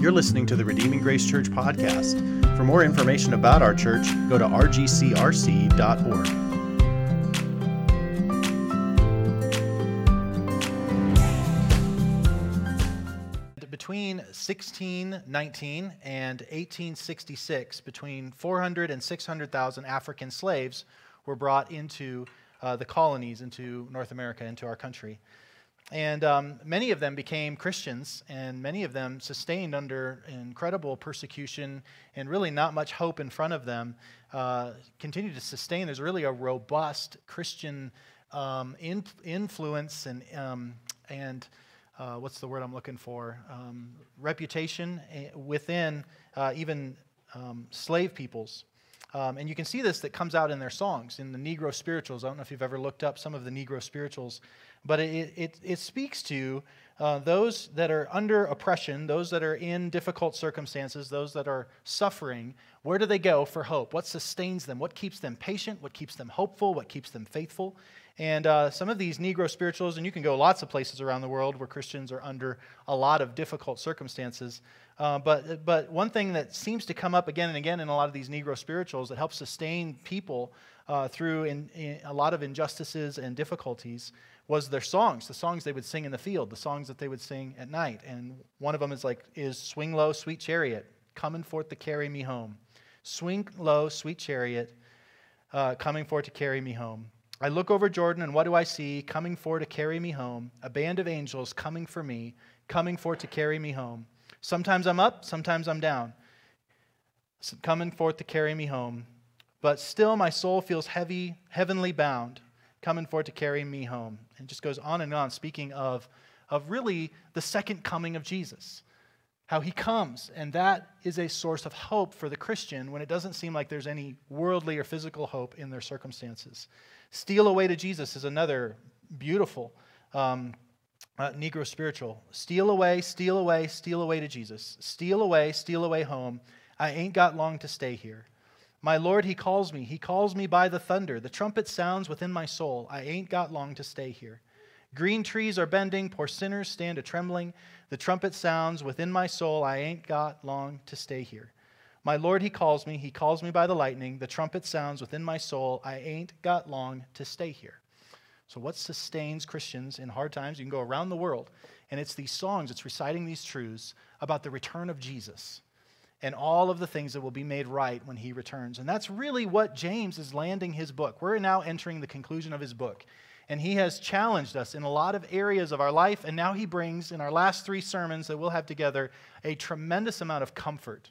You're listening to the Redeeming Grace Church podcast. For more information about our church, go to rgcrc.org. Between 1619 and 1866, between 400 and 600,000 African slaves were brought into uh, the colonies, into North America, into our country. And um, many of them became Christians, and many of them sustained under incredible persecution and really not much hope in front of them. Uh, continue to sustain. There's really a robust Christian um, in, influence and, um, and uh, what's the word I'm looking for? Um, reputation eh, within uh, even um, slave peoples. Um, and you can see this that comes out in their songs, in the Negro spirituals. I don't know if you've ever looked up some of the Negro spirituals but it, it, it speaks to uh, those that are under oppression, those that are in difficult circumstances, those that are suffering. Where do they go for hope? What sustains them? What keeps them patient? What keeps them hopeful? What keeps them faithful? And uh, some of these Negro spirituals, and you can go lots of places around the world where Christians are under a lot of difficult circumstances. Uh, but, but one thing that seems to come up again and again in a lot of these Negro spirituals that helps sustain people uh, through in, in a lot of injustices and difficulties was their songs, the songs they would sing in the field, the songs that they would sing at night. And one of them is like, is Swing Low, Sweet Chariot, coming forth to carry me home. Swing low, sweet chariot, uh, coming forth to carry me home. I look over Jordan, and what do I see? Coming forth to carry me home. A band of angels coming for me, coming forth to carry me home. Sometimes I'm up, sometimes I'm down, coming forth to carry me home. But still, my soul feels heavy, heavenly bound coming forth to carry me home. And just goes on and on, speaking of, of really the second coming of Jesus. How he comes, and that is a source of hope for the Christian when it doesn't seem like there's any worldly or physical hope in their circumstances. Steal away to Jesus is another beautiful um, uh, Negro spiritual. Steal away, steal away, steal away to Jesus. Steal away, steal away home. I ain't got long to stay here. My Lord, He calls me. He calls me by the thunder. The trumpet sounds within my soul. I ain't got long to stay here. Green trees are bending, poor sinners stand a trembling. The trumpet sounds within my soul. I ain't got long to stay here. My Lord, He calls me. He calls me by the lightning. The trumpet sounds within my soul. I ain't got long to stay here. So, what sustains Christians in hard times? You can go around the world, and it's these songs, it's reciting these truths about the return of Jesus and all of the things that will be made right when he returns. And that's really what James is landing his book. We're now entering the conclusion of his book. And he has challenged us in a lot of areas of our life. And now he brings, in our last three sermons that we'll have together, a tremendous amount of comfort.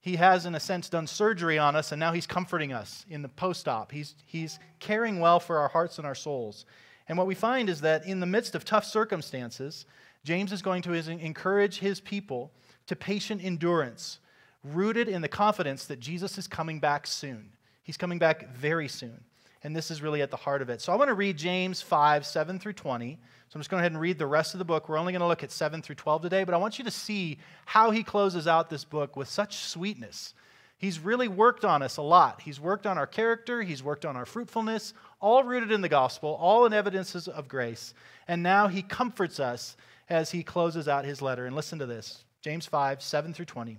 He has, in a sense, done surgery on us, and now he's comforting us in the post op. He's, he's caring well for our hearts and our souls. And what we find is that in the midst of tough circumstances, James is going to encourage his people to patient endurance rooted in the confidence that Jesus is coming back soon. He's coming back very soon. And this is really at the heart of it. So I want to read James 5, 7 through 20. So I'm just going ahead and read the rest of the book. We're only going to look at 7 through 12 today, but I want you to see how he closes out this book with such sweetness. He's really worked on us a lot. He's worked on our character, he's worked on our fruitfulness, all rooted in the gospel, all in evidences of grace. And now he comforts us as he closes out his letter. And listen to this James 5, 7 through 20.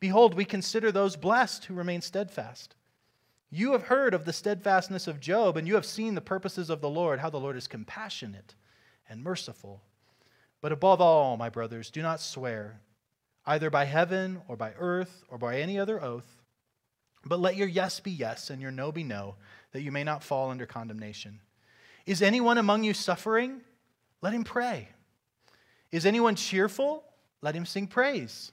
Behold, we consider those blessed who remain steadfast. You have heard of the steadfastness of Job, and you have seen the purposes of the Lord, how the Lord is compassionate and merciful. But above all, my brothers, do not swear, either by heaven or by earth or by any other oath, but let your yes be yes and your no be no, that you may not fall under condemnation. Is anyone among you suffering? Let him pray. Is anyone cheerful? Let him sing praise.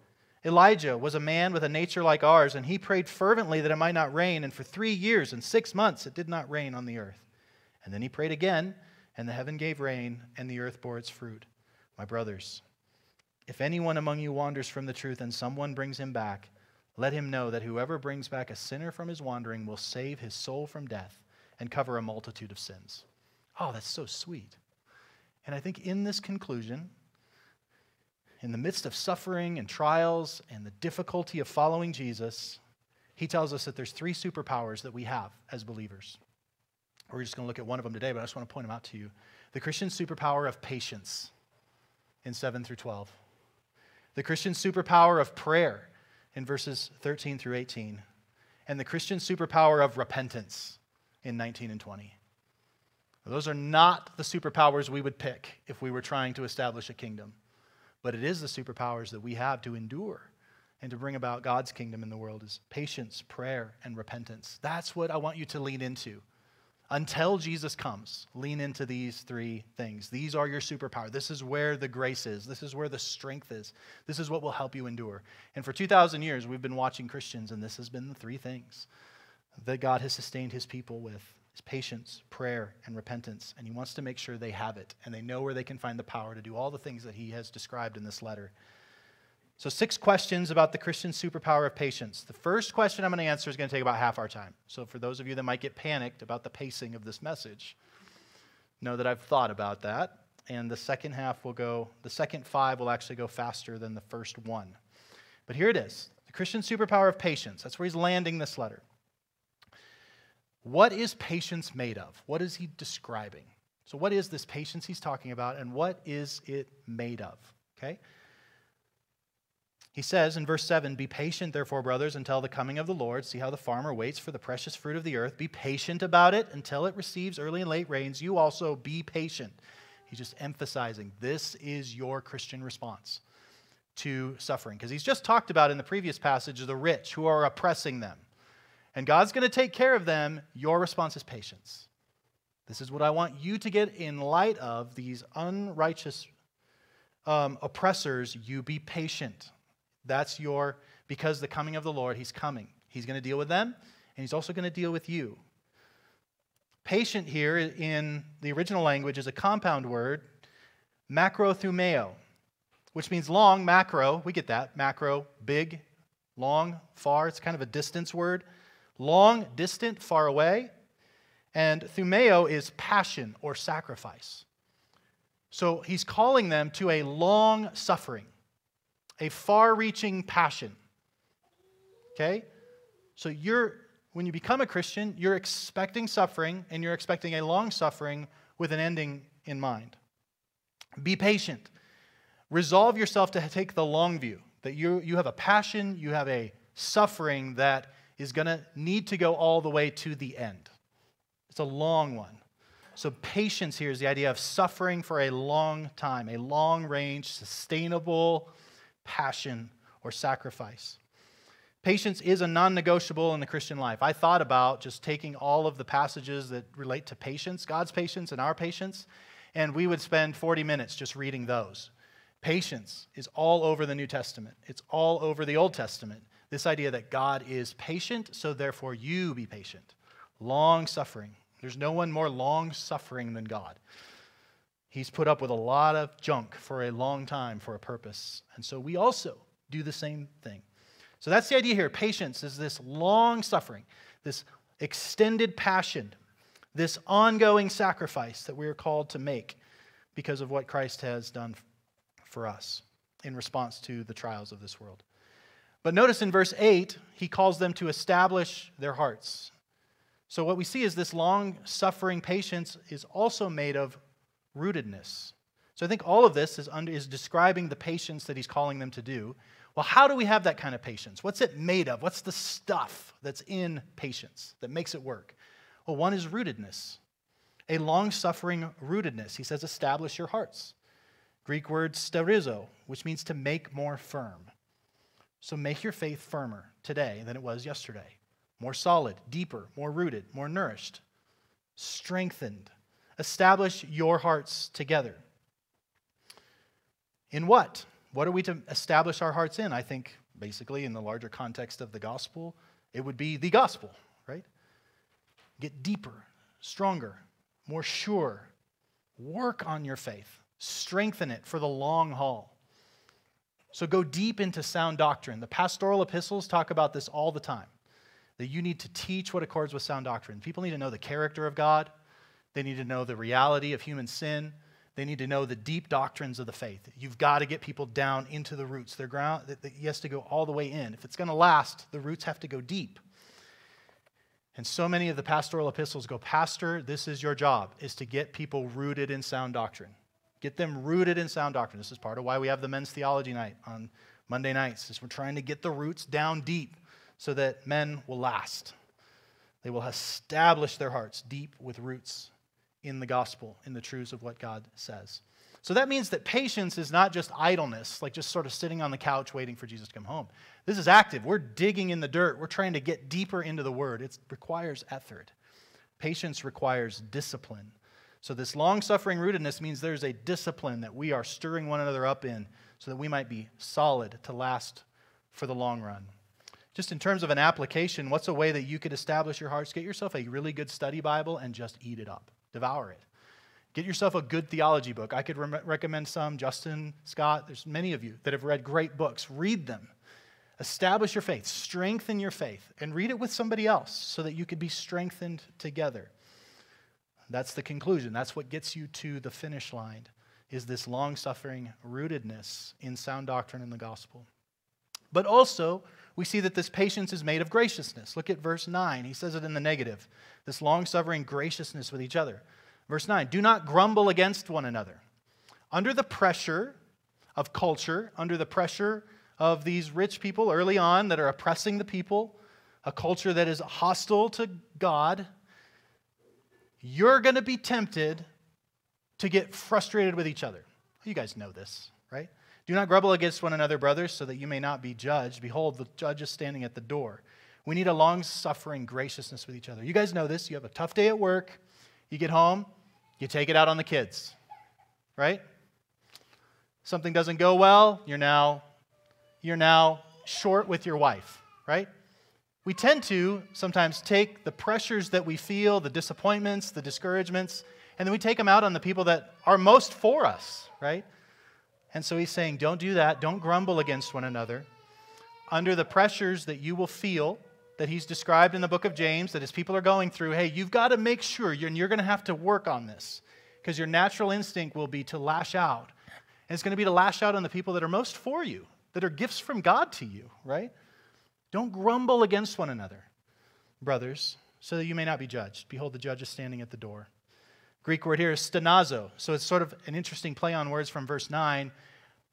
Elijah was a man with a nature like ours, and he prayed fervently that it might not rain, and for three years and six months it did not rain on the earth. And then he prayed again, and the heaven gave rain, and the earth bore its fruit. My brothers, if anyone among you wanders from the truth and someone brings him back, let him know that whoever brings back a sinner from his wandering will save his soul from death and cover a multitude of sins. Oh, that's so sweet. And I think in this conclusion, in the midst of suffering and trials and the difficulty of following Jesus, he tells us that there's three superpowers that we have as believers. We're just going to look at one of them today, but I just want to point them out to you. The Christian superpower of patience in 7 through 12. The Christian superpower of prayer in verses 13 through 18. And the Christian superpower of repentance in 19 and 20. Those are not the superpowers we would pick if we were trying to establish a kingdom. But it is the superpowers that we have to endure and to bring about God's kingdom in the world is patience, prayer, and repentance. That's what I want you to lean into. Until Jesus comes, lean into these three things. These are your superpower. This is where the grace is. This is where the strength is. This is what will help you endure. And for 2,000 years, we've been watching Christians, and this has been the three things that God has sustained his people with is patience, prayer, and repentance. And he wants to make sure they have it and they know where they can find the power to do all the things that he has described in this letter. So, six questions about the Christian superpower of patience. The first question I'm going to answer is going to take about half our time. So, for those of you that might get panicked about the pacing of this message, know that I've thought about that. And the second half will go, the second five will actually go faster than the first one. But here it is the Christian superpower of patience. That's where he's landing this letter. What is patience made of? What is he describing? So, what is this patience he's talking about, and what is it made of? Okay? He says in verse 7 Be patient, therefore, brothers, until the coming of the Lord. See how the farmer waits for the precious fruit of the earth. Be patient about it until it receives early and late rains. You also be patient. He's just emphasizing this is your Christian response to suffering. Because he's just talked about in the previous passage the rich who are oppressing them and God's going to take care of them, your response is patience. This is what I want you to get in light of these unrighteous um, oppressors. You be patient. That's your, because the coming of the Lord, He's coming. He's going to deal with them, and He's also going to deal with you. Patient here in the original language is a compound word, macrothumeo, which means long, macro. We get that. Macro, big, long, far. It's kind of a distance word long, distant, far away. And thumeo is passion or sacrifice. So he's calling them to a long suffering, a far reaching passion. Okay? So you're, when you become a Christian, you're expecting suffering and you're expecting a long suffering with an ending in mind. Be patient. Resolve yourself to take the long view, that you, you have a passion, you have a suffering that is going to need to go all the way to the end. It's a long one. So, patience here is the idea of suffering for a long time, a long range, sustainable passion or sacrifice. Patience is a non negotiable in the Christian life. I thought about just taking all of the passages that relate to patience, God's patience and our patience, and we would spend 40 minutes just reading those. Patience is all over the New Testament, it's all over the Old Testament. This idea that God is patient, so therefore you be patient. Long suffering. There's no one more long suffering than God. He's put up with a lot of junk for a long time for a purpose. And so we also do the same thing. So that's the idea here. Patience is this long suffering, this extended passion, this ongoing sacrifice that we are called to make because of what Christ has done for us in response to the trials of this world. But notice in verse 8, he calls them to establish their hearts. So, what we see is this long suffering patience is also made of rootedness. So, I think all of this is, under, is describing the patience that he's calling them to do. Well, how do we have that kind of patience? What's it made of? What's the stuff that's in patience that makes it work? Well, one is rootedness, a long suffering rootedness. He says, establish your hearts. Greek word sterizo, which means to make more firm. So make your faith firmer today than it was yesterday. More solid, deeper, more rooted, more nourished, strengthened. Establish your hearts together. In what? What are we to establish our hearts in? I think, basically, in the larger context of the gospel, it would be the gospel, right? Get deeper, stronger, more sure. Work on your faith, strengthen it for the long haul. So go deep into sound doctrine. The pastoral epistles talk about this all the time that you need to teach what accords with sound doctrine. People need to know the character of God, they need to know the reality of human sin. They need to know the deep doctrines of the faith. You've got to get people down into the roots. Their ground, he has to go all the way in. If it's going to last, the roots have to go deep. And so many of the pastoral epistles go, Pastor, this is your job, is to get people rooted in sound doctrine. Get them rooted in sound doctrine. This is part of why we have the men's theology night on Monday nights, is we're trying to get the roots down deep so that men will last. They will establish their hearts deep with roots in the gospel, in the truths of what God says. So that means that patience is not just idleness, like just sort of sitting on the couch waiting for Jesus to come home. This is active. We're digging in the dirt. We're trying to get deeper into the word. It requires effort. Patience requires discipline. So, this long suffering rootedness means there's a discipline that we are stirring one another up in so that we might be solid to last for the long run. Just in terms of an application, what's a way that you could establish your hearts? Get yourself a really good study Bible and just eat it up, devour it. Get yourself a good theology book. I could re- recommend some. Justin, Scott, there's many of you that have read great books. Read them. Establish your faith, strengthen your faith, and read it with somebody else so that you could be strengthened together. That's the conclusion. That's what gets you to the finish line is this long-suffering rootedness in sound doctrine in the gospel. But also, we see that this patience is made of graciousness. Look at verse 9. He says it in the negative. This long-suffering graciousness with each other. Verse 9, do not grumble against one another. Under the pressure of culture, under the pressure of these rich people early on that are oppressing the people, a culture that is hostile to God, you're going to be tempted to get frustrated with each other. You guys know this, right? Do not grumble against one another, brothers, so that you may not be judged. Behold, the judge is standing at the door. We need a long suffering graciousness with each other. You guys know this. You have a tough day at work. You get home, you take it out on the kids, right? Something doesn't go well, you're now you're now short with your wife, right? We tend to sometimes take the pressures that we feel, the disappointments, the discouragements, and then we take them out on the people that are most for us, right? And so he's saying, don't do that. Don't grumble against one another. Under the pressures that you will feel, that he's described in the book of James, that his people are going through, hey, you've got to make sure, you're, you're going to have to work on this because your natural instinct will be to lash out. And it's going to be to lash out on the people that are most for you, that are gifts from God to you, right? Don't grumble against one another, brothers, so that you may not be judged. Behold, the judge is standing at the door. Greek word here is stenazo. So it's sort of an interesting play on words from verse 9.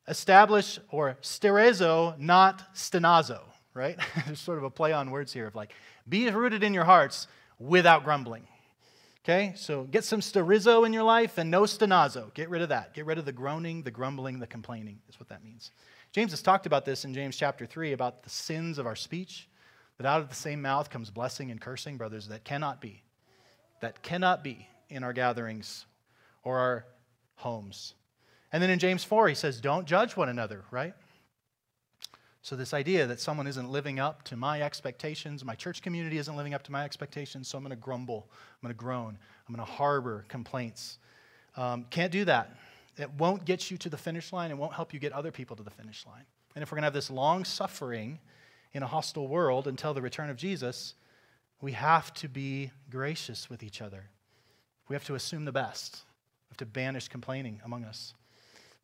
Establish, or sterizo, not stenazo, right? There's sort of a play on words here of like, be rooted in your hearts without grumbling. Okay, so get some sterizo in your life and no stenazo. Get rid of that. Get rid of the groaning, the grumbling, the complaining, is what that means. James has talked about this in James chapter 3 about the sins of our speech, that out of the same mouth comes blessing and cursing, brothers, that cannot be. That cannot be in our gatherings or our homes. And then in James 4, he says, Don't judge one another, right? So, this idea that someone isn't living up to my expectations, my church community isn't living up to my expectations, so I'm going to grumble, I'm going to groan, I'm going to harbor complaints. Um, can't do that. It won't get you to the finish line. It won't help you get other people to the finish line. And if we're going to have this long suffering in a hostile world until the return of Jesus, we have to be gracious with each other. We have to assume the best. We have to banish complaining among us.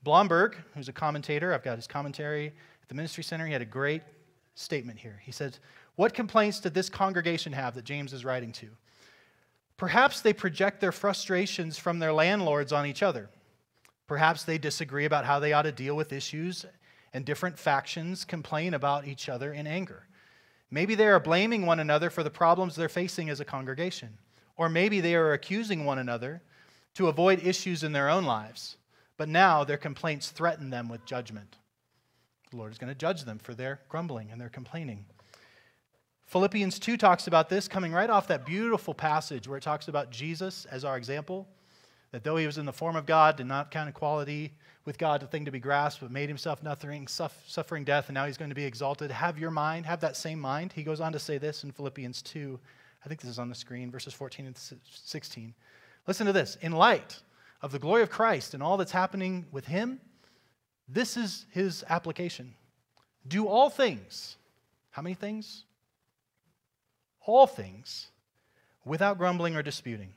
Blomberg, who's a commentator, I've got his commentary at the Ministry Center. He had a great statement here. He says, What complaints did this congregation have that James is writing to? Perhaps they project their frustrations from their landlords on each other. Perhaps they disagree about how they ought to deal with issues, and different factions complain about each other in anger. Maybe they are blaming one another for the problems they're facing as a congregation. Or maybe they are accusing one another to avoid issues in their own lives, but now their complaints threaten them with judgment. The Lord is going to judge them for their grumbling and their complaining. Philippians 2 talks about this, coming right off that beautiful passage where it talks about Jesus as our example, that though he was in the form of God, did not count equality with God a thing to be grasped, but made himself nothing, suffering death, and now he's going to be exalted. Have your mind, have that same mind. He goes on to say this in Philippians 2. I think this is on the screen, verses 14 and 16. Listen to this. In light of the glory of Christ and all that's happening with him, this is his application. Do all things. How many things? all things without grumbling or disputing,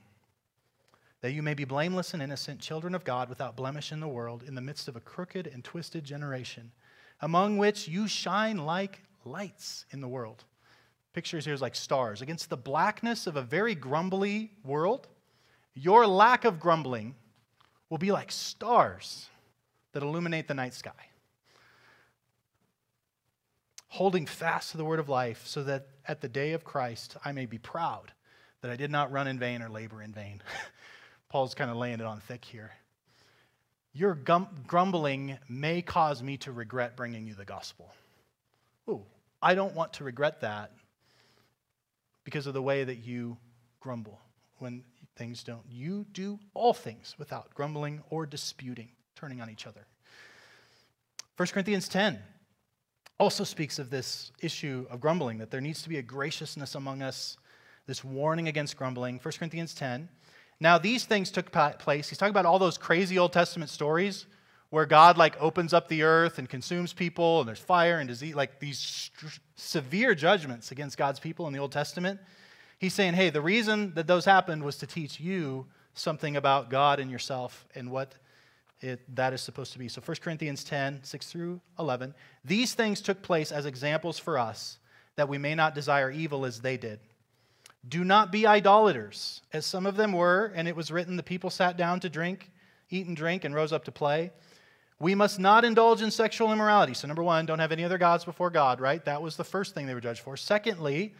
that you may be blameless and innocent, children of God, without blemish in the world, in the midst of a crooked and twisted generation, among which you shine like lights in the world. Pictures here is like stars. Against the blackness of a very grumbly world, your lack of grumbling will be like stars that illuminate the night sky holding fast to the word of life, so that at the day of Christ I may be proud that I did not run in vain or labor in vain. Paul's kind of laying it on thick here. Your gum- grumbling may cause me to regret bringing you the gospel. Ooh, I don't want to regret that because of the way that you grumble when things don't. You do all things without grumbling or disputing, turning on each other. 1 Corinthians 10 also speaks of this issue of grumbling, that there needs to be a graciousness among us, this warning against grumbling. 1 Corinthians 10. Now, these things took place. He's talking about all those crazy Old Testament stories where God like opens up the earth and consumes people, and there's fire and disease, like these st- severe judgments against God's people in the Old Testament. He's saying, hey, the reason that those happened was to teach you something about God and yourself and what it, that is supposed to be. So 1 Corinthians 10, 6 through 11. These things took place as examples for us, that we may not desire evil as they did. Do not be idolaters, as some of them were, and it was written, the people sat down to drink, eat and drink, and rose up to play. We must not indulge in sexual immorality. So, number one, don't have any other gods before God, right? That was the first thing they were judged for. Secondly,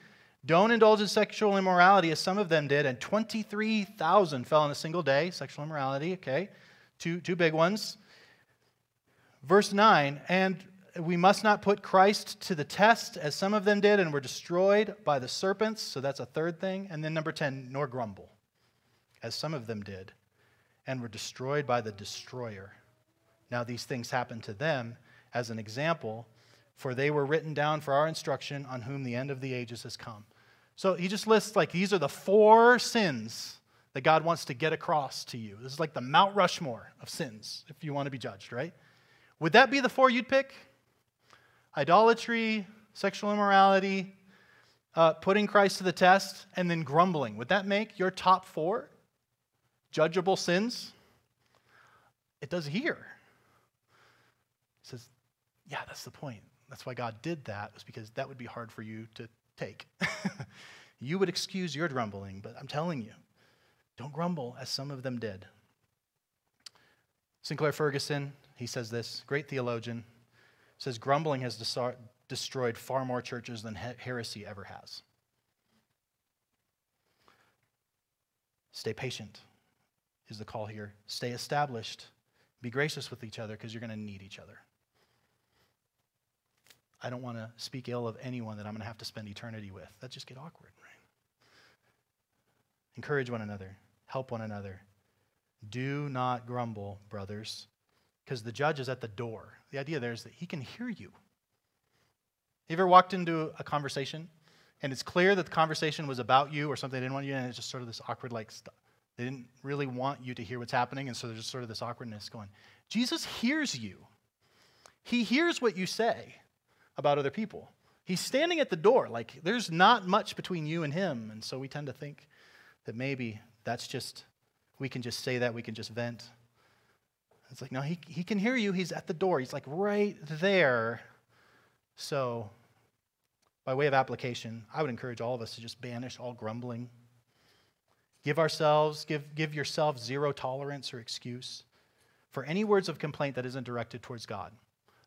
don't indulge in sexual immorality, as some of them did, and 23,000 fell in a single day, sexual immorality, okay? two, two big ones. Verse 9, and we must not put Christ to the test as some of them did and were destroyed by the serpents. So that's a third thing. And then number 10, nor grumble, as some of them did and were destroyed by the destroyer. Now these things happened to them as an example, for they were written down for our instruction on whom the end of the ages has come. So he just lists like these are the four sins that God wants to get across to you. This is like the Mount Rushmore of sins, if you want to be judged, right? Would that be the four you'd pick? Idolatry, sexual immorality, uh, putting Christ to the test, and then grumbling. Would that make your top four judgeable sins? It does here. It says, yeah, that's the point. That's why God did that, was because that would be hard for you to take. you would excuse your grumbling, but I'm telling you, don't grumble as some of them did. Sinclair Ferguson, he says this, great theologian, says grumbling has destroyed far more churches than heresy ever has. Stay patient is the call here. Stay established. Be gracious with each other because you're going to need each other. I don't want to speak ill of anyone that I'm going to have to spend eternity with. That just get awkward, right? Encourage one another help one another. Do not grumble, brothers, because the judge is at the door. The idea there is that he can hear you. You ever walked into a conversation and it's clear that the conversation was about you or something they didn't want you, and it's just sort of this awkward, like, st- they didn't really want you to hear what's happening, and so there's just sort of this awkwardness going. Jesus hears you. He hears what you say about other people. He's standing at the door, like, there's not much between you and him, and so we tend to think that maybe that's just, we can just say that, we can just vent. It's like, no, he, he can hear you. He's at the door, he's like right there. So, by way of application, I would encourage all of us to just banish all grumbling. Give ourselves, give, give yourself zero tolerance or excuse for any words of complaint that isn't directed towards God.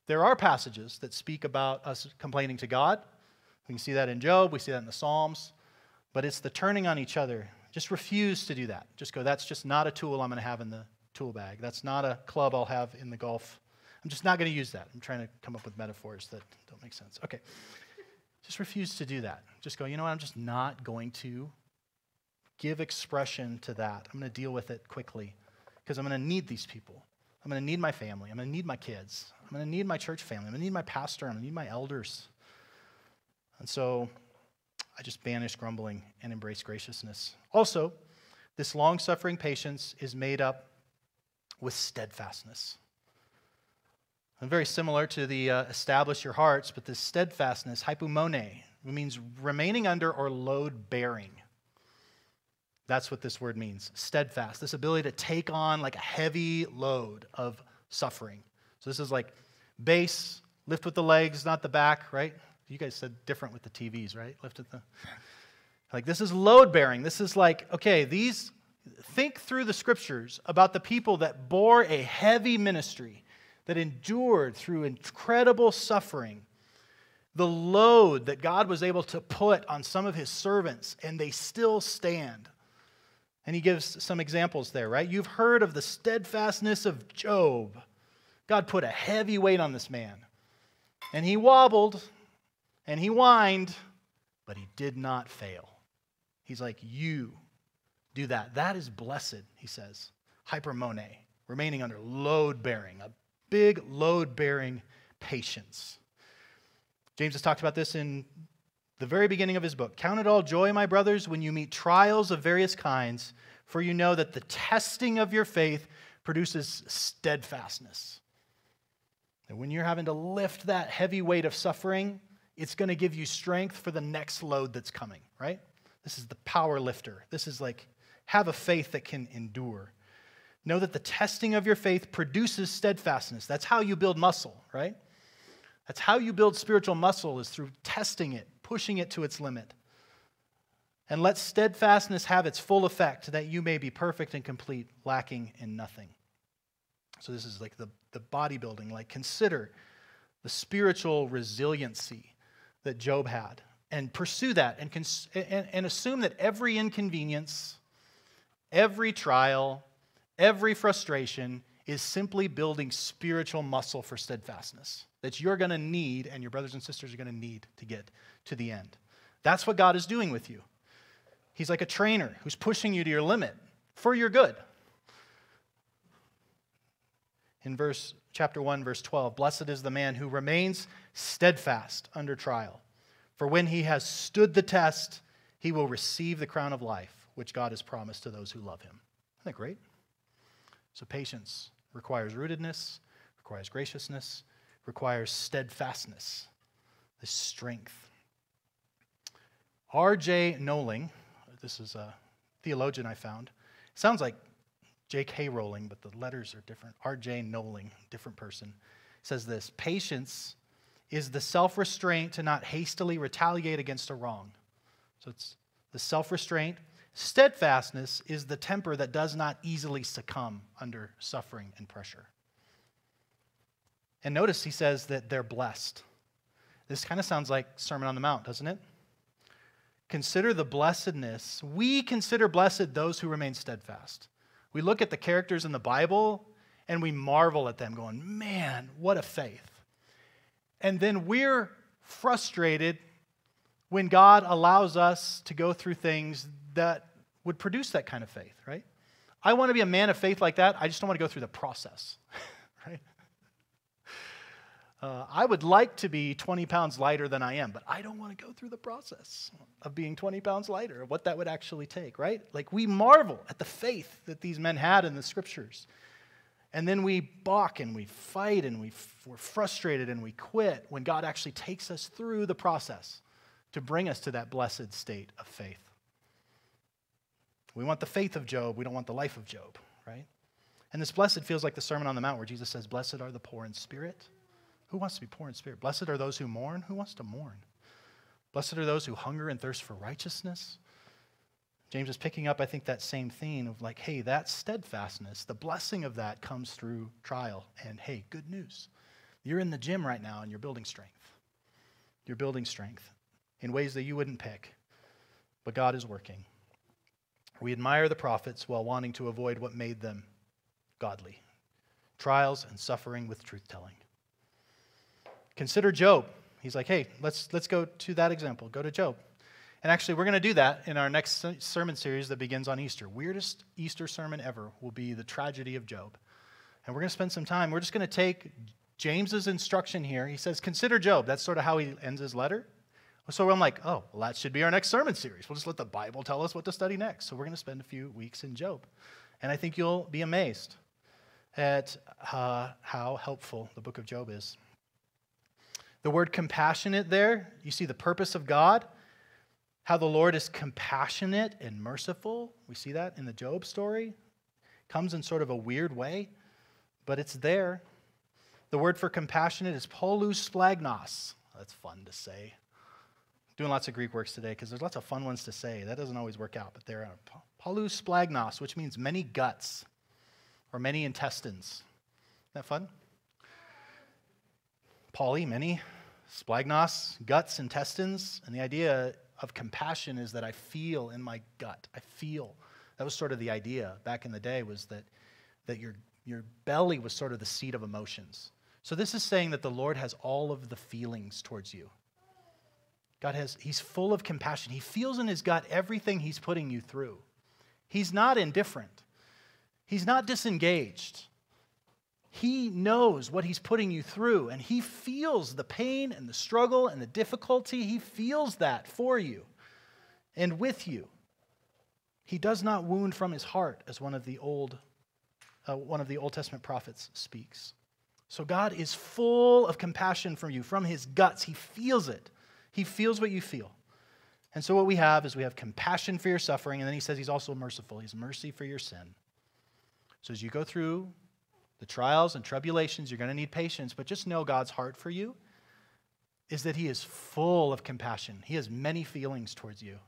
There are passages that speak about us complaining to God. We can see that in Job, we see that in the Psalms, but it's the turning on each other just refuse to do that. Just go, that's just not a tool I'm going to have in the tool bag. That's not a club I'll have in the golf I'm just not going to use that. I'm trying to come up with metaphors that don't make sense. Okay. Just refuse to do that. Just go, you know what? I'm just not going to give expression to that. I'm going to deal with it quickly because I'm going to need these people. I'm going to need my family. I'm going to need my kids. I'm going to need my church family. I'm going to need my pastor. I'm going to need my elders. And so I just banish grumbling and embrace graciousness. Also, this long suffering patience is made up with steadfastness. And very similar to the uh, establish your hearts, but this steadfastness, hypomone, means remaining under or load bearing. That's what this word means steadfast, this ability to take on like a heavy load of suffering. So this is like base, lift with the legs, not the back, right? You guys said different with the TVs, right? Lift with the. Like this is load bearing. This is like, okay, these, think through the scriptures about the people that bore a heavy ministry that endured through incredible suffering, the load that God was able to put on some of his servants, and they still stand. And he gives some examples there, right? You've heard of the steadfastness of Job. God put a heavy weight on this man. And he wobbled and he whined, but he did not fail. He's like, You do that. That is blessed, he says. Hypomone, remaining under load bearing, a big load bearing patience. James has talked about this in the very beginning of his book. Count it all joy, my brothers, when you meet trials of various kinds, for you know that the testing of your faith produces steadfastness. And when you're having to lift that heavy weight of suffering, it's going to give you strength for the next load that's coming, right? This is the power lifter. This is like have a faith that can endure. Know that the testing of your faith produces steadfastness. That's how you build muscle, right? That's how you build spiritual muscle is through testing it, pushing it to its limit. And let steadfastness have its full effect, that you may be perfect and complete, lacking in nothing. So, this is like the, the bodybuilding. Like, consider the spiritual resiliency that Job had and pursue that and, cons- and, and assume that every inconvenience, every trial, Every frustration is simply building spiritual muscle for steadfastness that you're going to need and your brothers and sisters are going to need to get to the end. That's what God is doing with you. He's like a trainer who's pushing you to your limit for your good. In verse chapter 1 verse 12, blessed is the man who remains steadfast under trial. For when he has stood the test, he will receive the crown of life which God has promised to those who love him. Isn't that great? So patience requires rootedness, requires graciousness, requires steadfastness, this strength. R.J. Knowling, this is a theologian I found, sounds like J.K. Rowling, but the letters are different. R.J. Knowling, different person, says this Patience is the self restraint to not hastily retaliate against a wrong. So it's the self restraint Steadfastness is the temper that does not easily succumb under suffering and pressure. And notice he says that they're blessed. This kind of sounds like Sermon on the Mount, doesn't it? Consider the blessedness. We consider blessed those who remain steadfast. We look at the characters in the Bible and we marvel at them, going, man, what a faith. And then we're frustrated when God allows us to go through things that would produce that kind of faith, right? I want to be a man of faith like that. I just don't want to go through the process, right? Uh, I would like to be 20 pounds lighter than I am, but I don't want to go through the process of being 20 pounds lighter, what that would actually take, right? Like we marvel at the faith that these men had in the scriptures. And then we balk and we fight and we, we're frustrated and we quit when God actually takes us through the process to bring us to that blessed state of faith. We want the faith of Job, we don't want the life of Job, right? And this blessed feels like the Sermon on the Mount where Jesus says, Blessed are the poor in spirit. Who wants to be poor in spirit? Blessed are those who mourn. Who wants to mourn? Blessed are those who hunger and thirst for righteousness. James is picking up, I think, that same theme of like, hey, that steadfastness, the blessing of that comes through trial. And hey, good news. You're in the gym right now and you're building strength. You're building strength in ways that you wouldn't pick, but God is working. We admire the prophets while wanting to avoid what made them godly. trials and suffering with truth telling. Consider Job. He's like, hey, let's, let's go to that example. Go to Job. And actually, we're going to do that in our next sermon series that begins on Easter. Weirdest Easter sermon ever will be the tragedy of Job. And we're going to spend some time. We're just going to take James's instruction here. He says, Consider Job. That's sort of how he ends his letter. So I'm like, oh, well, that should be our next sermon series. We'll just let the Bible tell us what to study next. So we're going to spend a few weeks in Job. And I think you'll be amazed at uh, how helpful the book of Job is. The word compassionate there, you see the purpose of God, how the Lord is compassionate and merciful. We see that in the Job story. Comes in sort of a weird way, but it's there. The word for compassionate is polus splagnos. That's fun to say. Doing lots of Greek works today because there's lots of fun ones to say. That doesn't always work out, but there are uh, polus splagnos, which means many guts or many intestines. Isn't that fun? Poly, many, splagnos, guts, intestines. And the idea of compassion is that I feel in my gut. I feel. That was sort of the idea back in the day was that, that your, your belly was sort of the seat of emotions. So this is saying that the Lord has all of the feelings towards you. God has, he's full of compassion. He feels in his gut everything he's putting you through. He's not indifferent. He's not disengaged. He knows what He's putting you through, and He feels the pain and the struggle and the difficulty. He feels that for you and with you. He does not wound from His heart, as one of the old, uh, one of the Old Testament prophets speaks. So God is full of compassion for you from His guts. He feels it. He feels what you feel. And so what we have is we have compassion for your suffering, and then He says He's also merciful. He's mercy for your sin. So as you go through the trials and tribulations, you're going to need patience, but just know God's heart for you is that He is full of compassion. He has many feelings towards you.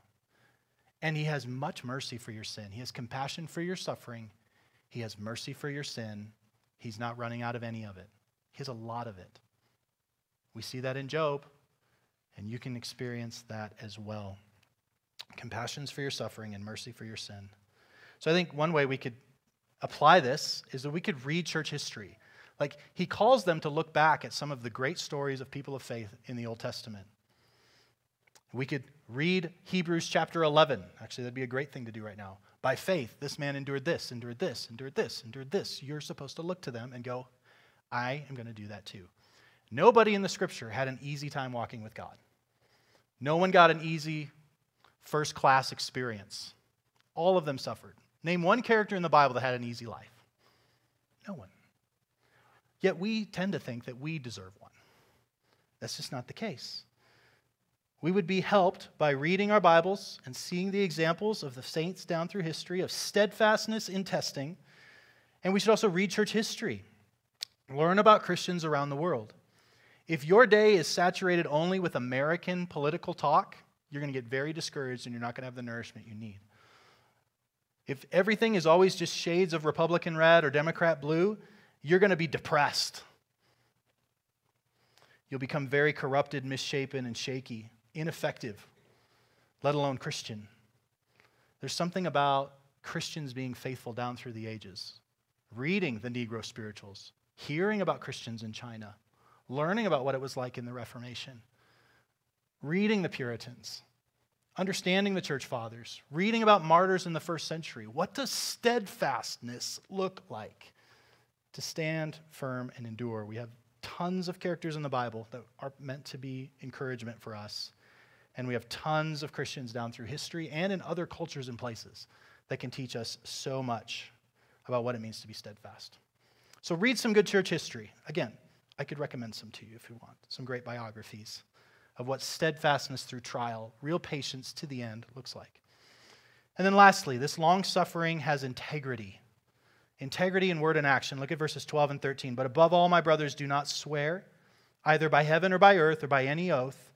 And He has much mercy for your sin. He has compassion for your suffering. He has mercy for your sin. He's not running out of any of it, He has a lot of it. We see that in Job, and you can experience that as well. Compassions for your suffering and mercy for your sin. So I think one way we could apply this is that we could read church history. Like, he calls them to look back at some of the great stories of people of faith in the Old Testament. We could read Hebrews chapter 11. Actually, that'd be a great thing to do right now. By faith, this man endured this, endured this, endured this, endured this. You're supposed to look to them and go, I am going to do that too. Nobody in the scripture had an easy time walking with God. No one got an easy first class experience. All of them suffered. Name one character in the Bible that had an easy life. No one. Yet we tend to think that we deserve one. That's just not the case. We would be helped by reading our Bibles and seeing the examples of the saints down through history of steadfastness in testing. And we should also read church history, learn about Christians around the world. If your day is saturated only with American political talk, you're going to get very discouraged and you're not going to have the nourishment you need. If everything is always just shades of Republican red or Democrat blue, you're going to be depressed. You'll become very corrupted, misshapen, and shaky, ineffective, let alone Christian. There's something about Christians being faithful down through the ages, reading the Negro spirituals, hearing about Christians in China, learning about what it was like in the Reformation, reading the Puritans, understanding the church fathers, reading about martyrs in the first century. What does steadfastness look like? To stand firm and endure. We have tons of characters in the Bible that are meant to be encouragement for us. And we have tons of Christians down through history and in other cultures and places that can teach us so much about what it means to be steadfast. So read some good church history. Again, I could recommend some to you if you want, some great biographies of what steadfastness through trial, real patience to the end, looks like. And then lastly, this long suffering has integrity. Integrity in word and action. Look at verses 12 and 13. But above all, my brothers, do not swear, either by heaven or by earth or by any oath.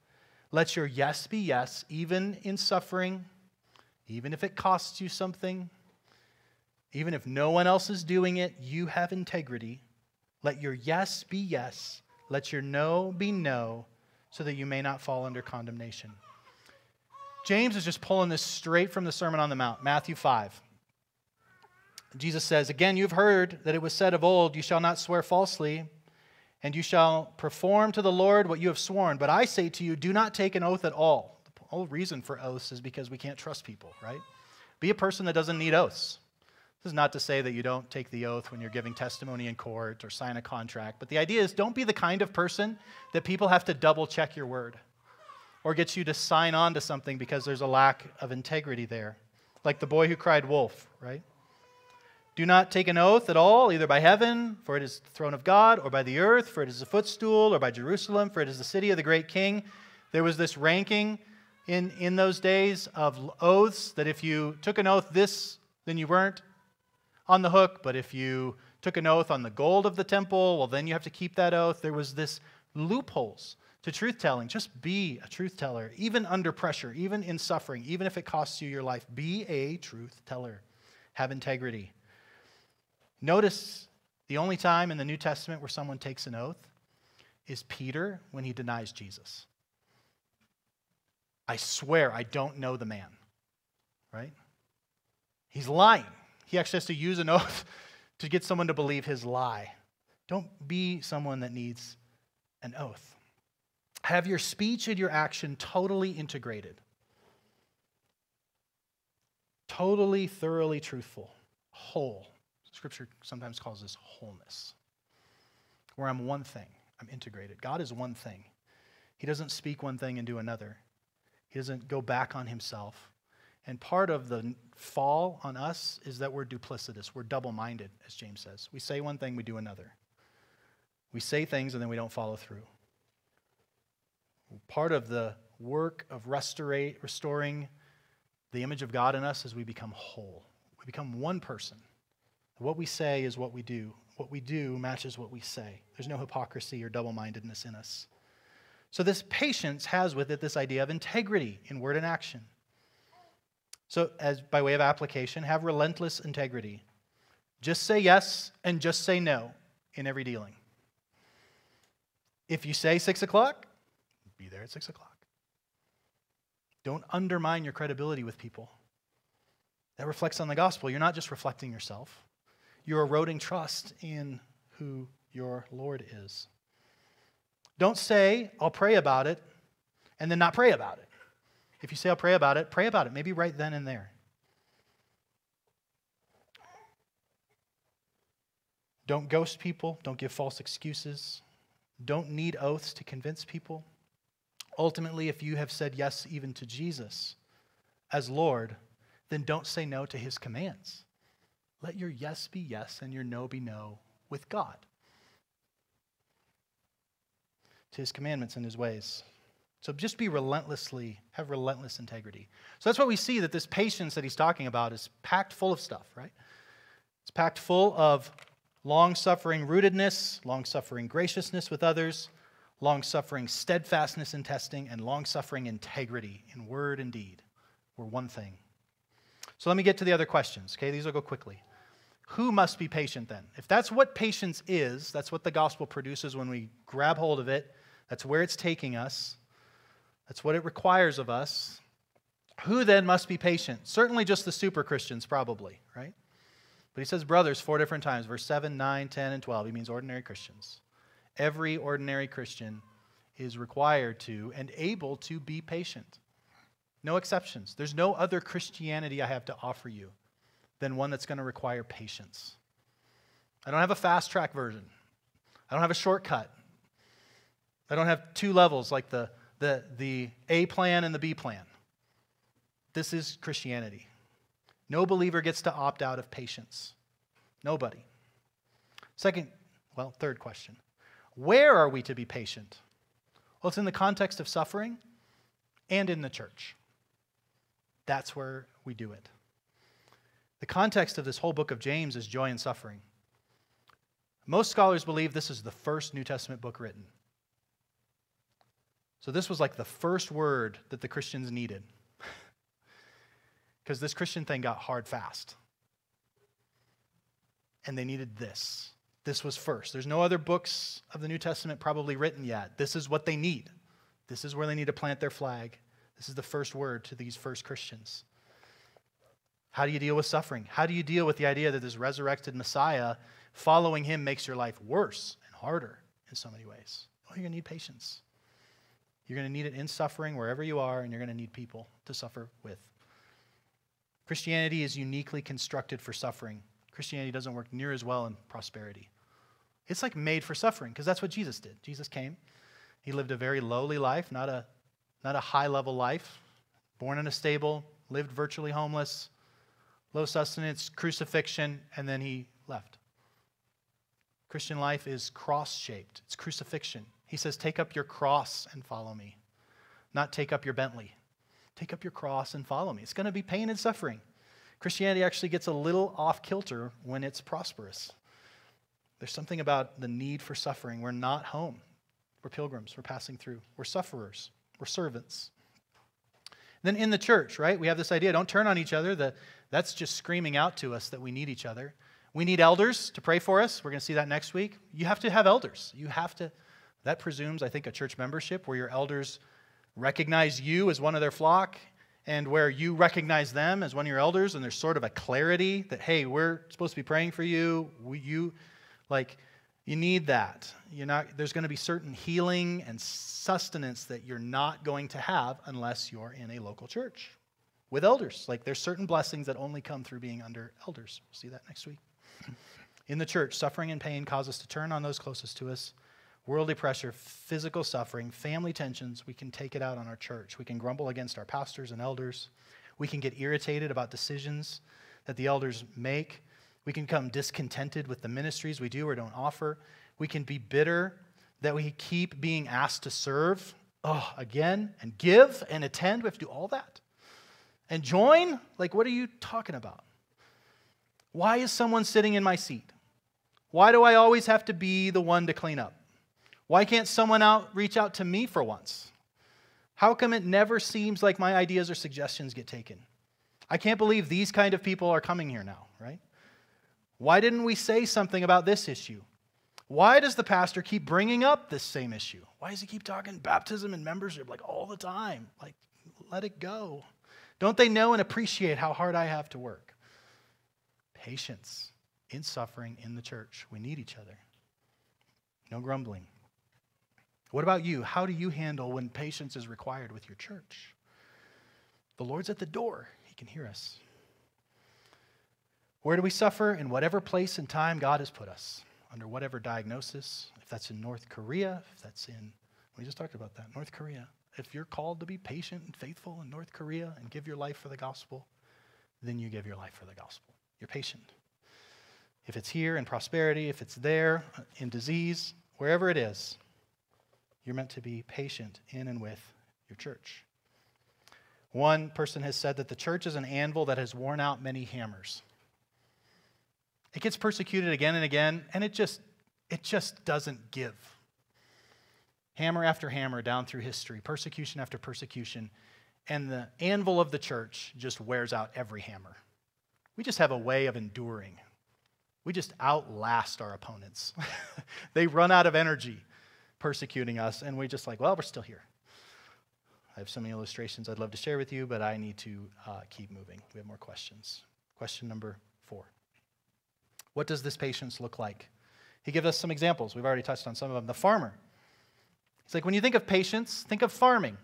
Let your yes be yes, even in suffering, even if it costs you something, even if no one else is doing it, you have integrity. Let your yes be yes. Let your no be no so that you may not fall under condemnation. James is just pulling this straight from the Sermon on the Mount, Matthew 5. Jesus says, Again, you've heard that it was said of old, You shall not swear falsely, and you shall perform to the Lord what you have sworn. But I say to you, do not take an oath at all. The whole reason for oaths is because we can't trust people, right? Be a person that doesn't need oaths. This is not to say that you don't take the oath when you're giving testimony in court or sign a contract, but the idea is don't be the kind of person that people have to double check your word or get you to sign on to something because there's a lack of integrity there. Like the boy who cried wolf, right? Do not take an oath at all, either by heaven, for it is the throne of God, or by the earth, for it is the footstool, or by Jerusalem, for it is the city of the great king. There was this ranking in, in those days of oaths that if you took an oath this, then you weren't on the hook, but if you took an oath on the gold of the temple, well, then you have to keep that oath. There was this loopholes to truth telling. Just be a truth teller, even under pressure, even in suffering, even if it costs you your life. Be a truth teller. Have integrity. Notice the only time in the New Testament where someone takes an oath is Peter when he denies Jesus. I swear I don't know the man, right? He's lying. He actually has to use an oath to get someone to believe his lie. Don't be someone that needs an oath. Have your speech and your action totally integrated, totally, thoroughly truthful, whole. Scripture sometimes calls this wholeness, where I'm one thing, I'm integrated. God is one thing. He doesn't speak one thing and do another, He doesn't go back on Himself. And part of the fall on us is that we're duplicitous. We're double minded, as James says. We say one thing, we do another. We say things and then we don't follow through. Part of the work of restoring the image of God in us is we become whole. We become one person. What we say is what we do. What we do matches what we say. There's no hypocrisy or double mindedness in us. So, this patience has with it this idea of integrity in word and action. So, as by way of application, have relentless integrity. Just say yes and just say no in every dealing. If you say six o'clock, be there at six o'clock. Don't undermine your credibility with people. That reflects on the gospel. You're not just reflecting yourself, you're eroding trust in who your Lord is. Don't say, I'll pray about it, and then not pray about it. If you say, I'll pray about it, pray about it, maybe right then and there. Don't ghost people. Don't give false excuses. Don't need oaths to convince people. Ultimately, if you have said yes even to Jesus as Lord, then don't say no to his commands. Let your yes be yes and your no be no with God, to his commandments and his ways. So just be relentlessly, have relentless integrity. So that's what we see that this patience that he's talking about is packed full of stuff, right? It's packed full of long suffering rootedness, long suffering graciousness with others, long suffering steadfastness in testing, and long suffering integrity in word and deed were one thing. So let me get to the other questions, okay? These will go quickly. Who must be patient then? If that's what patience is, that's what the gospel produces when we grab hold of it, that's where it's taking us. That's what it requires of us. Who then must be patient? Certainly just the super Christians, probably, right? But he says brothers four different times verse 7, 9, 10, and 12. He means ordinary Christians. Every ordinary Christian is required to and able to be patient. No exceptions. There's no other Christianity I have to offer you than one that's going to require patience. I don't have a fast track version, I don't have a shortcut. I don't have two levels like the the, the A plan and the B plan. This is Christianity. No believer gets to opt out of patience. Nobody. Second, well, third question Where are we to be patient? Well, it's in the context of suffering and in the church. That's where we do it. The context of this whole book of James is joy and suffering. Most scholars believe this is the first New Testament book written. So this was like the first word that the Christians needed. Because this Christian thing got hard fast. And they needed this. This was first. There's no other books of the New Testament probably written yet. This is what they need. This is where they need to plant their flag. This is the first word to these first Christians. How do you deal with suffering? How do you deal with the idea that this resurrected Messiah, following him makes your life worse and harder in so many ways? Well, you're going to need patience. You're going to need it in suffering wherever you are, and you're going to need people to suffer with. Christianity is uniquely constructed for suffering. Christianity doesn't work near as well in prosperity. It's like made for suffering because that's what Jesus did. Jesus came. He lived a very lowly life, not a, not a high level life, born in a stable, lived virtually homeless, low sustenance, crucifixion, and then he left. Christian life is cross shaped, it's crucifixion. He says, Take up your cross and follow me, not take up your Bentley. Take up your cross and follow me. It's going to be pain and suffering. Christianity actually gets a little off kilter when it's prosperous. There's something about the need for suffering. We're not home. We're pilgrims. We're passing through. We're sufferers. We're servants. Then in the church, right, we have this idea don't turn on each other. The, that's just screaming out to us that we need each other. We need elders to pray for us. We're going to see that next week. You have to have elders. You have to, that presumes, I think, a church membership where your elders recognize you as one of their flock and where you recognize them as one of your elders and there's sort of a clarity that, hey, we're supposed to be praying for you. We, you, like, you need that. You're not, there's going to be certain healing and sustenance that you're not going to have unless you're in a local church with elders. Like there's certain blessings that only come through being under elders. We'll see that next week. In the church, suffering and pain cause us to turn on those closest to us. Worldly pressure, physical suffering, family tensions, we can take it out on our church. We can grumble against our pastors and elders. We can get irritated about decisions that the elders make. We can come discontented with the ministries we do or don't offer. We can be bitter that we keep being asked to serve oh, again and give and attend. We have to do all that. And join? Like, what are you talking about? Why is someone sitting in my seat? Why do I always have to be the one to clean up? Why can't someone out reach out to me for once? How come it never seems like my ideas or suggestions get taken? I can't believe these kind of people are coming here now, right? Why didn't we say something about this issue? Why does the pastor keep bringing up this same issue? Why does he keep talking baptism and membership like all the time? Like, let it go. Don't they know and appreciate how hard I have to work? Patience in suffering in the church. We need each other. No grumbling. What about you? How do you handle when patience is required with your church? The Lord's at the door, He can hear us. Where do we suffer? In whatever place and time God has put us, under whatever diagnosis, if that's in North Korea, if that's in, we just talked about that, North Korea. If you're called to be patient and faithful in North Korea and give your life for the gospel, then you give your life for the gospel. You're patient. If it's here in prosperity, if it's there in disease, wherever it is, you're meant to be patient in and with your church. One person has said that the church is an anvil that has worn out many hammers. It gets persecuted again and again, and it just, it just doesn't give. Hammer after hammer down through history, persecution after persecution, and the anvil of the church just wears out every hammer. We just have a way of enduring. We just outlast our opponents. they run out of energy persecuting us, and we're just like, well, we're still here. I have so many illustrations I'd love to share with you, but I need to uh, keep moving. We have more questions. Question number four. What does this patience look like? He gives us some examples. We've already touched on some of them. The farmer. He's like, when you think of patience, think of farming.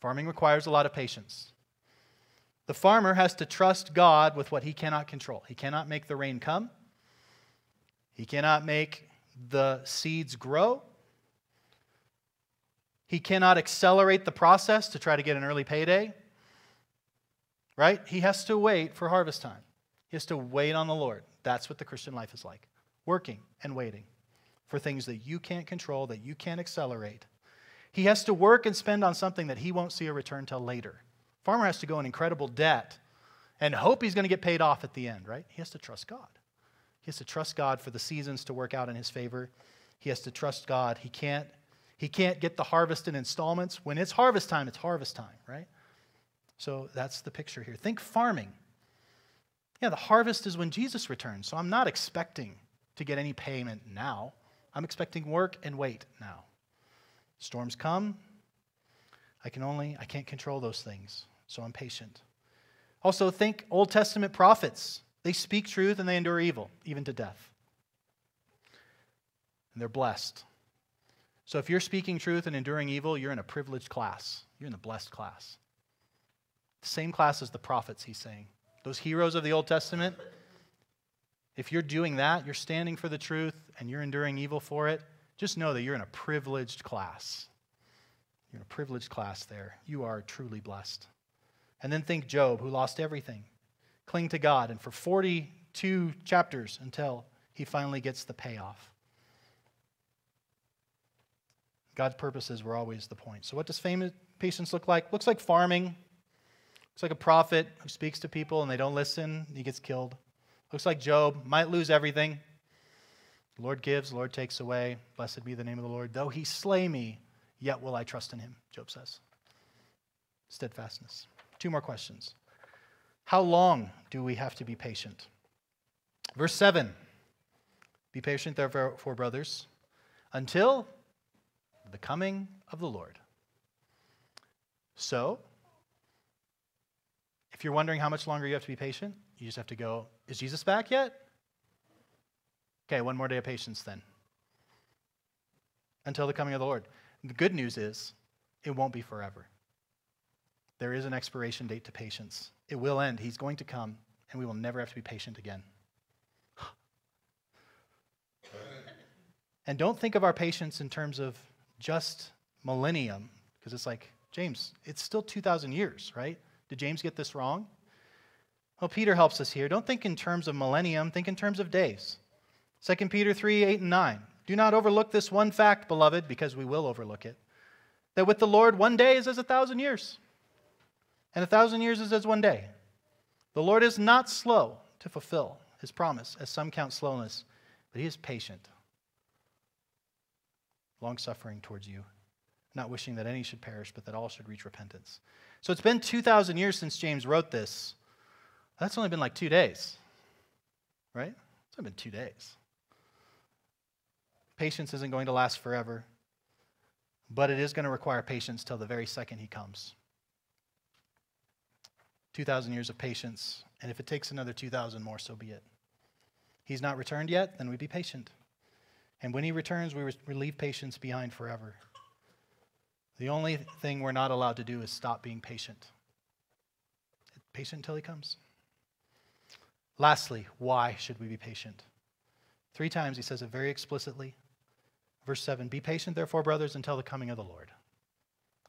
Farming requires a lot of patience. The farmer has to trust God with what he cannot control. He cannot make the rain come, he cannot make the seeds grow. He cannot accelerate the process to try to get an early payday. Right? He has to wait for harvest time. He has to wait on the Lord. That's what the Christian life is like working and waiting for things that you can't control, that you can't accelerate. He has to work and spend on something that he won't see a return till later. Farmer has to go in incredible debt and hope he's going to get paid off at the end, right? He has to trust God. He has to trust God for the seasons to work out in his favor. He has to trust God. He can't, he can't get the harvest in installments. When it's harvest time, it's harvest time, right? So that's the picture here. Think farming. Yeah, the harvest is when Jesus returns. So I'm not expecting to get any payment now. I'm expecting work and wait now. Storms come. I can only, I can't control those things. So I'm patient. Also, think Old Testament prophets. They speak truth and they endure evil, even to death. And they're blessed. So if you're speaking truth and enduring evil, you're in a privileged class. You're in the blessed class. The same class as the prophets, he's saying. Those heroes of the Old Testament, if you're doing that, you're standing for the truth and you're enduring evil for it, just know that you're in a privileged class. You're in a privileged class there. You are truly blessed. And then think Job, who lost everything. Cling to God, and for 42 chapters until he finally gets the payoff. God's purposes were always the point. So, what does famous patience look like? Looks like farming. Looks like a prophet who speaks to people and they don't listen, he gets killed. Looks like Job, might lose everything. The Lord gives, the Lord takes away. Blessed be the name of the Lord. Though he slay me, yet will I trust in him, Job says. Steadfastness. Two more questions. How long do we have to be patient? Verse 7 Be patient, therefore, brothers, until the coming of the Lord. So, if you're wondering how much longer you have to be patient, you just have to go, Is Jesus back yet? Okay, one more day of patience then. Until the coming of the Lord. The good news is, it won't be forever. There is an expiration date to patience. It will end. He's going to come, and we will never have to be patient again. and don't think of our patience in terms of just millennium, because it's like, James, it's still 2,000 years, right? Did James get this wrong? Well, Peter helps us here. Don't think in terms of millennium, think in terms of days. 2 Peter 3 8 and 9. Do not overlook this one fact, beloved, because we will overlook it. That with the Lord, one day is as a thousand years, and a thousand years is as one day. The Lord is not slow to fulfill his promise, as some count slowness, but he is patient, long suffering towards you, not wishing that any should perish, but that all should reach repentance. So it's been 2,000 years since James wrote this. That's only been like two days, right? It's only been two days. Patience isn't going to last forever, but it is going to require patience till the very second he comes. 2,000 years of patience, and if it takes another 2,000 more, so be it. He's not returned yet, then we be patient. And when he returns, we, re- leave patience behind forever. The only thing we're not allowed to do is stop being patient. Patient until he comes. Lastly, why should we be patient? Three times he says it very explicitly. Verse 7 Be patient, therefore, brothers, until the coming of the Lord.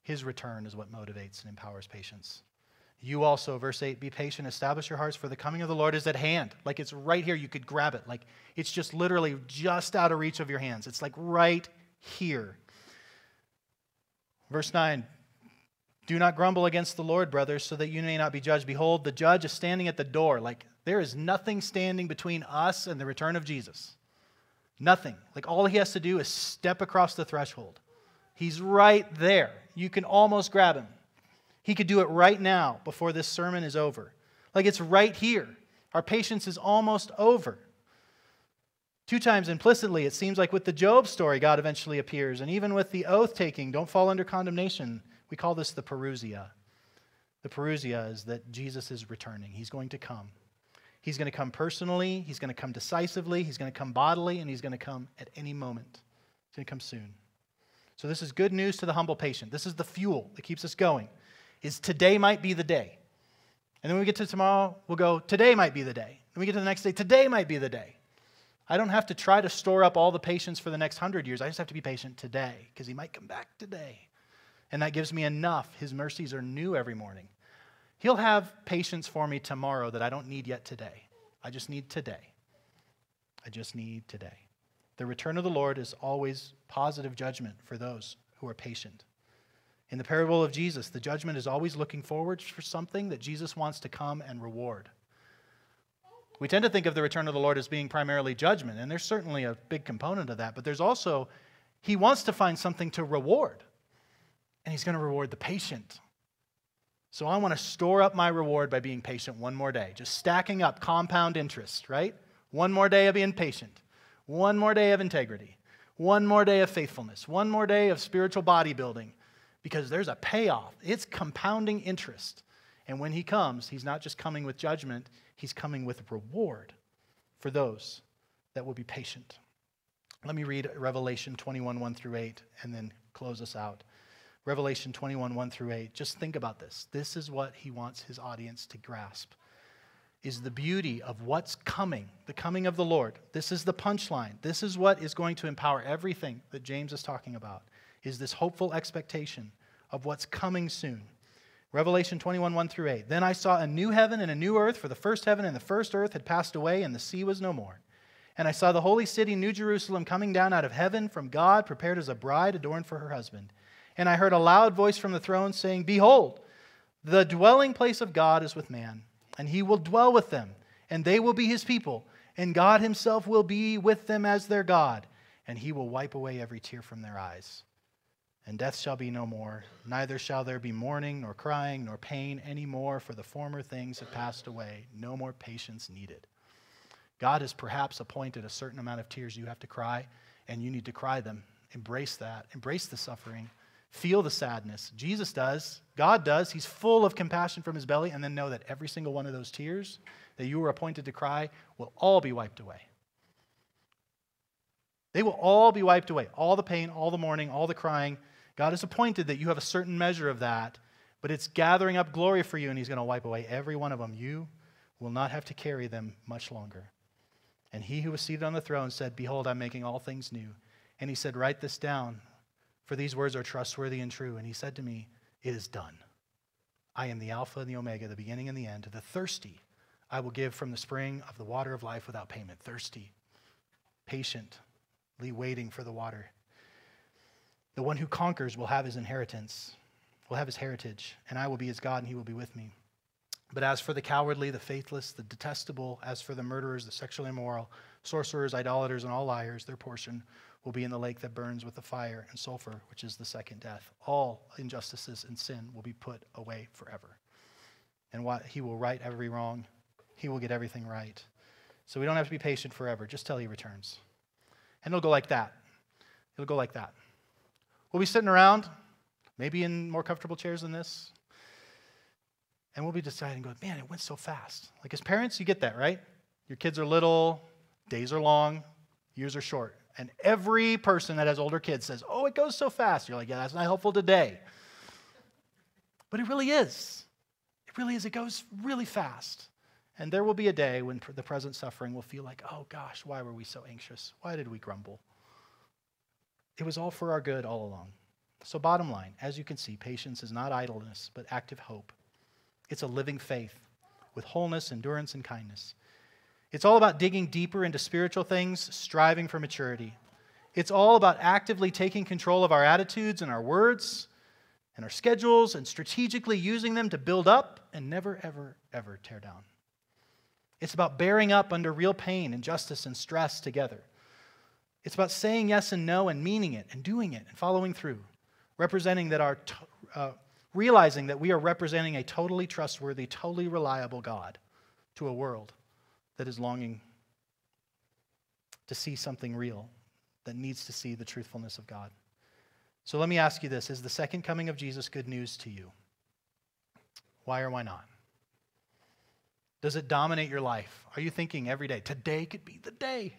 His return is what motivates and empowers patience. You also, verse 8, be patient, establish your hearts, for the coming of the Lord is at hand. Like it's right here. You could grab it. Like it's just literally just out of reach of your hands. It's like right here. Verse 9 Do not grumble against the Lord, brothers, so that you may not be judged. Behold, the judge is standing at the door. Like there is nothing standing between us and the return of Jesus. Nothing. Like all he has to do is step across the threshold. He's right there. You can almost grab him. He could do it right now before this sermon is over. Like it's right here. Our patience is almost over. Two times implicitly, it seems like with the Job story, God eventually appears. And even with the oath taking, don't fall under condemnation. We call this the Parousia. The Parousia is that Jesus is returning, He's going to come. He's going to come personally, he's going to come decisively, he's going to come bodily, and he's going to come at any moment. He's going to come soon. So this is good news to the humble patient. This is the fuel that keeps us going. Is today might be the day. And then when we get to tomorrow, we'll go, today might be the day. Then we get to the next day, today might be the day. I don't have to try to store up all the patience for the next hundred years. I just have to be patient today because he might come back today. And that gives me enough. His mercies are new every morning. He'll have patience for me tomorrow that I don't need yet today. I just need today. I just need today. The return of the Lord is always positive judgment for those who are patient. In the parable of Jesus, the judgment is always looking forward for something that Jesus wants to come and reward. We tend to think of the return of the Lord as being primarily judgment, and there's certainly a big component of that, but there's also, he wants to find something to reward, and he's going to reward the patient. So I want to store up my reward by being patient one more day, just stacking up compound interest, right? One more day of being patient, one more day of integrity, one more day of faithfulness, one more day of spiritual bodybuilding, because there's a payoff. It's compounding interest. And when he comes, he's not just coming with judgment, he's coming with reward for those that will be patient. Let me read Revelation 21, 1 through 8, and then close us out. Revelation 21, 1 through 8. Just think about this. This is what he wants his audience to grasp. Is the beauty of what's coming, the coming of the Lord. This is the punchline. This is what is going to empower everything that James is talking about. Is this hopeful expectation of what's coming soon. Revelation 21, 1 through 8. Then I saw a new heaven and a new earth, for the first heaven and the first earth had passed away, and the sea was no more. And I saw the holy city, New Jerusalem, coming down out of heaven from God, prepared as a bride adorned for her husband. And I heard a loud voice from the throne saying, Behold, the dwelling place of God is with man, and he will dwell with them, and they will be his people, and God himself will be with them as their God, and he will wipe away every tear from their eyes. And death shall be no more, neither shall there be mourning, nor crying, nor pain any more, for the former things have passed away. No more patience needed. God has perhaps appointed a certain amount of tears you have to cry, and you need to cry them. Embrace that. Embrace the suffering. Feel the sadness. Jesus does. God does. He's full of compassion from his belly. And then know that every single one of those tears that you were appointed to cry will all be wiped away. They will all be wiped away. All the pain, all the mourning, all the crying. God has appointed that you have a certain measure of that, but it's gathering up glory for you, and He's going to wipe away every one of them. You will not have to carry them much longer. And he who was seated on the throne said, Behold, I'm making all things new. And he said, Write this down for these words are trustworthy and true. And he said to me, It is done. I am the Alpha and the Omega, the beginning and the end. To the thirsty, I will give from the spring of the water of life without payment. Thirsty, patiently waiting for the water. The one who conquers will have his inheritance, will have his heritage, and I will be his God, and he will be with me. But as for the cowardly, the faithless, the detestable, as for the murderers, the sexually immoral, sorcerers, idolaters, and all liars, their portion will be in the lake that burns with the fire and sulfur, which is the second death. All injustices and sin will be put away forever. And what he will right every wrong, he will get everything right. So we don't have to be patient forever, just till he returns. And it'll go like that. It'll go like that. We'll be sitting around, maybe in more comfortable chairs than this, and we'll be deciding, going, man, it went so fast. Like as parents, you get that, right? Your kids are little, days are long, years are short. And every person that has older kids says, Oh, it goes so fast. You're like, Yeah, that's not helpful today. But it really is. It really is. It goes really fast. And there will be a day when the present suffering will feel like, Oh gosh, why were we so anxious? Why did we grumble? It was all for our good all along. So, bottom line, as you can see, patience is not idleness, but active hope. It's a living faith with wholeness, endurance, and kindness. It's all about digging deeper into spiritual things, striving for maturity. It's all about actively taking control of our attitudes and our words and our schedules and strategically using them to build up and never, ever, ever tear down. It's about bearing up under real pain, injustice, and stress together. It's about saying yes and no and meaning it and doing it and following through, representing that our, uh, realizing that we are representing a totally trustworthy, totally reliable God to a world that is longing to see something real, that needs to see the truthfulness of God. So let me ask you this Is the second coming of Jesus good news to you? Why or why not? Does it dominate your life? Are you thinking every day, today could be the day?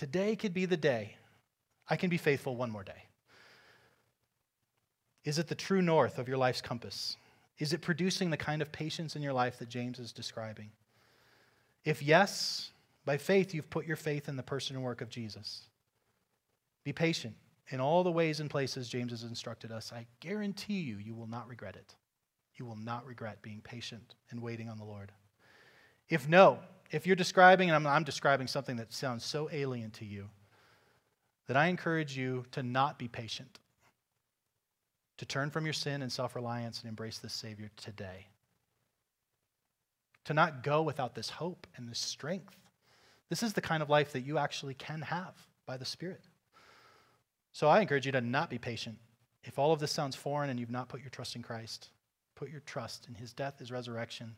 Today could be the day. I can be faithful one more day. Is it the true north of your life's compass? Is it producing the kind of patience in your life that James is describing? If yes, by faith you've put your faith in the person and work of Jesus. Be patient in all the ways and places James has instructed us. I guarantee you, you will not regret it. You will not regret being patient and waiting on the Lord. If no, if you're describing, and I'm, I'm describing something that sounds so alien to you, that I encourage you to not be patient, to turn from your sin and self reliance and embrace this Savior today to not go without this hope and this strength. This is the kind of life that you actually can have by the Spirit. So I encourage you to not be patient. If all of this sounds foreign and you've not put your trust in Christ, put your trust in his death, his resurrection,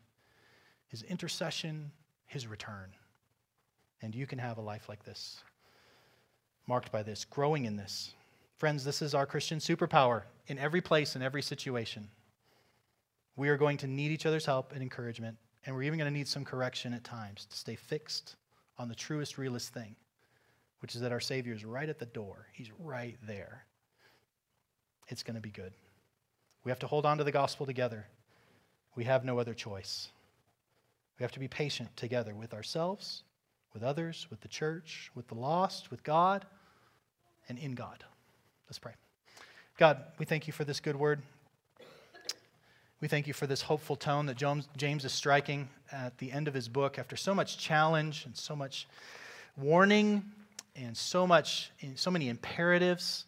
his intercession, his return. And you can have a life like this, marked by this, growing in this. Friends, this is our Christian superpower in every place, in every situation. We are going to need each other's help and encouragement, and we're even going to need some correction at times to stay fixed on the truest, realest thing, which is that our Savior is right at the door. He's right there. It's going to be good. We have to hold on to the gospel together. We have no other choice. We have to be patient together with ourselves, with others, with the church, with the lost, with God, and in God. Let's pray. God, we thank you for this good word. We thank you for this hopeful tone that James is striking at the end of his book after so much challenge and so much warning and so much so many imperatives.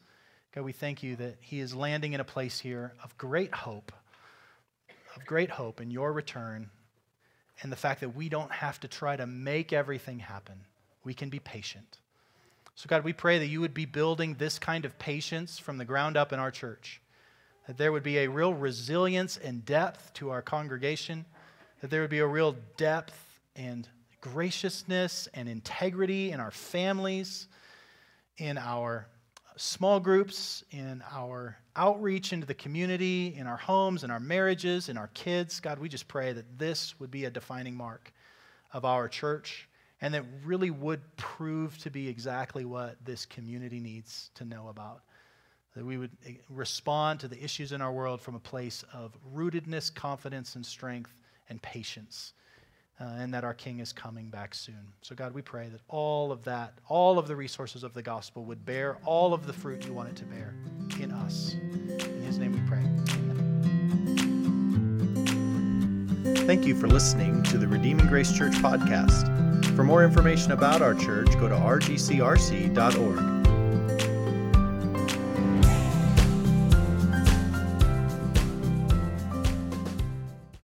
God, we thank you that he is landing in a place here of great hope, of great hope in your return, and the fact that we don't have to try to make everything happen. We can be patient. So, God, we pray that you would be building this kind of patience from the ground up in our church that there would be a real resilience and depth to our congregation, that there would be a real depth and graciousness and integrity in our families, in our small groups, in our outreach into the community, in our homes, in our marriages, in our kids. God, we just pray that this would be a defining mark of our church and that really would prove to be exactly what this community needs to know about that we would eh, respond to the issues in our world from a place of rootedness, confidence, and strength and patience. Uh, and that our King is coming back soon. So, God, we pray that all of that, all of the resources of the gospel would bear all of the fruit you want it to bear in us. In His name we pray. Amen. Thank you for listening to the Redeeming Grace Church podcast. For more information about our church, go to rgcrc.org.